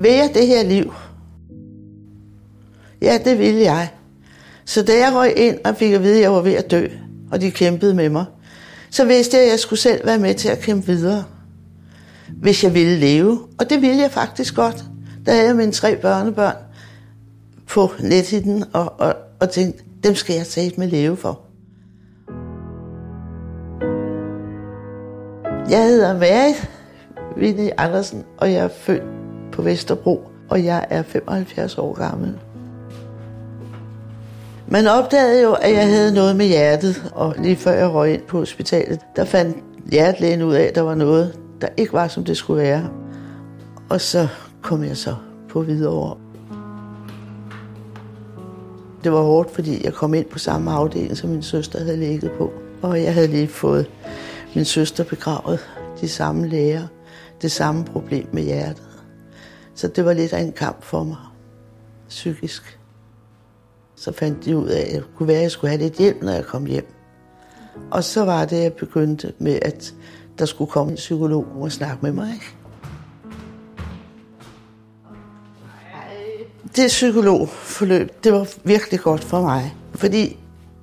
Vil jeg det her liv? Ja, det ville jeg. Så da jeg røg ind og fik at vide, at jeg var ved at dø, og de kæmpede med mig, så vidste jeg, at jeg skulle selv være med til at kæmpe videre, hvis jeg ville leve. Og det ville jeg faktisk godt. Der havde jeg mine tre børnebørn på nethitten og, og, og tænkte, dem skal jeg tage med leve for. Jeg hedder Mary Vinnie Andersen, og jeg er født på Vesterbro, og jeg er 75 år gammel. Man opdagede jo, at jeg havde noget med hjertet, og lige før jeg røg ind på hospitalet, der fandt hjertelægen ud af, at der var noget, der ikke var, som det skulle være. Og så kom jeg så på videre. Det var hårdt, fordi jeg kom ind på samme afdeling, som min søster havde ligget på. Og jeg havde lige fået min søster begravet, de samme læger, det samme problem med hjertet. Så det var lidt af en kamp for mig, psykisk. Så fandt de ud af, at det kunne være, at jeg skulle have lidt hjælp, når jeg kom hjem. Og så var det, at jeg begyndte med, at der skulle komme en psykolog og snakke med mig. Det psykologforløb, det var virkelig godt for mig. Fordi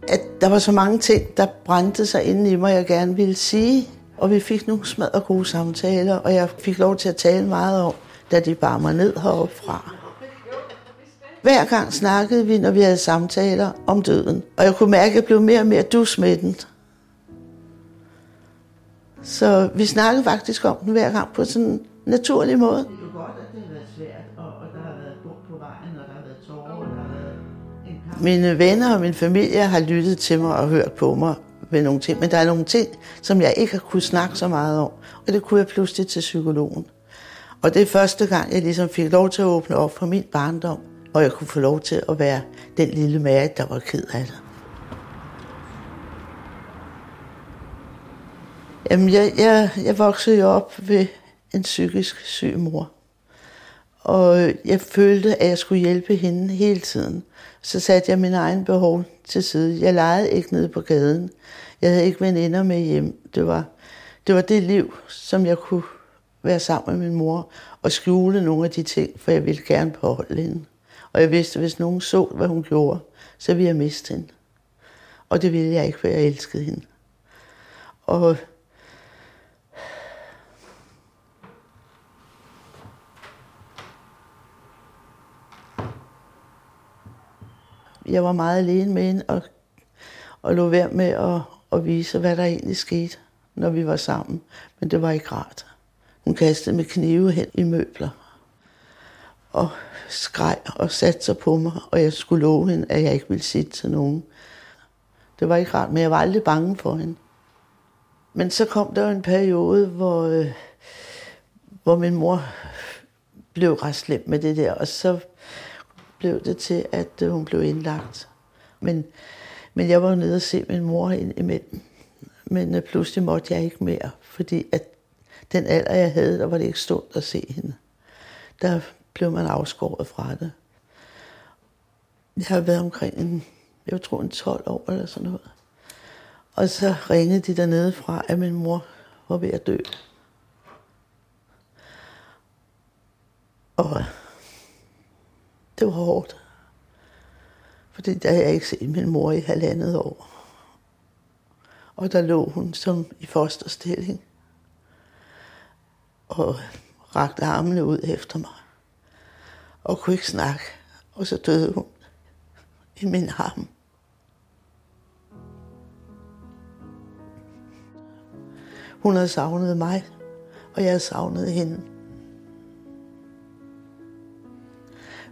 at der var så mange ting, der brændte sig inde i mig, jeg gerne ville sige. Og vi fik nogle smadre gode samtaler, og jeg fik lov til at tale meget om, da de bar mig ned heroppe fra. Hver gang snakkede vi, når vi havde samtaler om døden. Og jeg kunne mærke, at jeg blev mere og mere dus med den. Så vi snakkede faktisk om den hver gang på sådan en naturlig måde. Det er jo godt, at det har været svært, og, og der har været buk på vejen, og der har været tårer, og der har været en kamp. Mine venner og min familie har lyttet til mig og hørt på mig med nogle ting, men der er nogle ting, som jeg ikke har kunnet snakke så meget om, og det kunne jeg pludselig til psykologen. Og det er første gang, jeg ligesom fik lov til at åbne op for min barndom, og jeg kunne få lov til at være den lille mærke, der var ked af det. Jamen, jeg, jeg, jeg voksede jo op ved en psykisk syg mor. Og jeg følte, at jeg skulle hjælpe hende hele tiden. Så satte jeg min egen behov til side. Jeg legede ikke nede på gaden. Jeg havde ikke veninder med hjem. Det var, det var det liv, som jeg kunne være sammen med min mor og skjule nogle af de ting, for jeg ville gerne beholde hende. Og jeg vidste, at hvis nogen så, hvad hun gjorde, så ville jeg miste hende. Og det ville jeg ikke, for jeg elskede hende. Og jeg var meget alene med hende, og, og lå være med at, at vise, hvad der egentlig skete, når vi var sammen. Men det var ikke rart. Hun kastede med knive hen i møbler, og skreg og satte sig på mig, og jeg skulle love hende, at jeg ikke ville sige til nogen. Det var ikke rart, men jeg var aldrig bange for hende. Men så kom der en periode, hvor, øh, hvor min mor blev ret slem med det der, og så blev det til, at øh, hun blev indlagt. Men, men jeg var nede og se min mor ind imellem. Men øh, pludselig måtte jeg ikke mere, fordi at den alder, jeg havde, der var det ikke stort at se hende. Der blev man afskåret fra det. Jeg har været omkring en, jeg tror en 12 år eller sådan noget. Og så ringede de dernede fra, at min mor var ved at dø. Og det var hårdt. Fordi der havde jeg ikke set min mor i halvandet år. Og der lå hun som i fosterstilling. Og rakte armene ud efter mig. Og kunne ikke snakke. Og så døde hun i min arm. Hun havde savnet mig, og jeg havde savnet hende.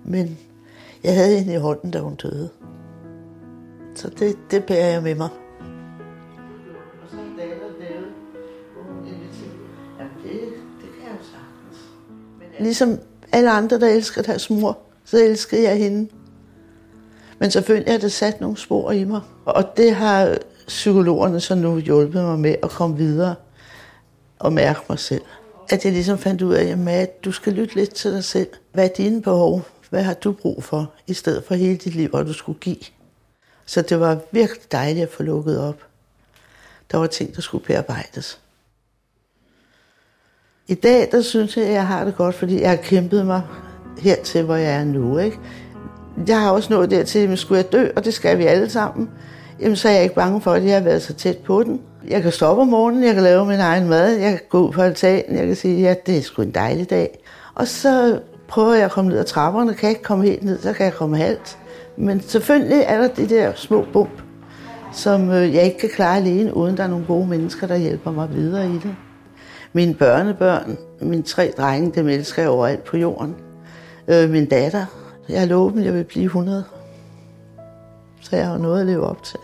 Men jeg havde hende i hånden, da hun døde. Så det, det bærer jeg med mig. Ligesom alle andre, der elskede deres mor, så elskede jeg hende. Men selvfølgelig har det sat nogle spor i mig. Og det har psykologerne så nu hjulpet mig med at komme videre og mærke mig selv. At jeg ligesom fandt ud af, at du skal lytte lidt til dig selv. Hvad er dine behov? Hvad har du brug for, i stedet for hele dit liv, hvor du skulle give? Så det var virkelig dejligt at få lukket op. Der var ting, der skulle bearbejdes. I dag, der synes jeg, at jeg har det godt, fordi jeg har kæmpet mig hertil, hvor jeg er nu. Ikke? Jeg har også nået dertil, at skulle jeg dø, og det skal vi alle sammen, jamen så er jeg ikke bange for, at jeg har været så tæt på den. Jeg kan stoppe om morgenen, jeg kan lave min egen mad, jeg kan gå ud på altanen, jeg kan sige, ja, det er sgu en dejlig dag. Og så prøver jeg at komme ned ad trapperne, kan jeg ikke komme helt ned, så kan jeg komme halvt. Men selvfølgelig er der de der små bump, som øh, jeg ikke kan klare alene, uden der er nogle gode mennesker, der hjælper mig videre i det. Mine børnebørn, mine tre drenge, dem elsker jeg overalt på jorden. Øh, min datter, jeg har dem, jeg vil blive 100. Så jeg har noget at leve op til.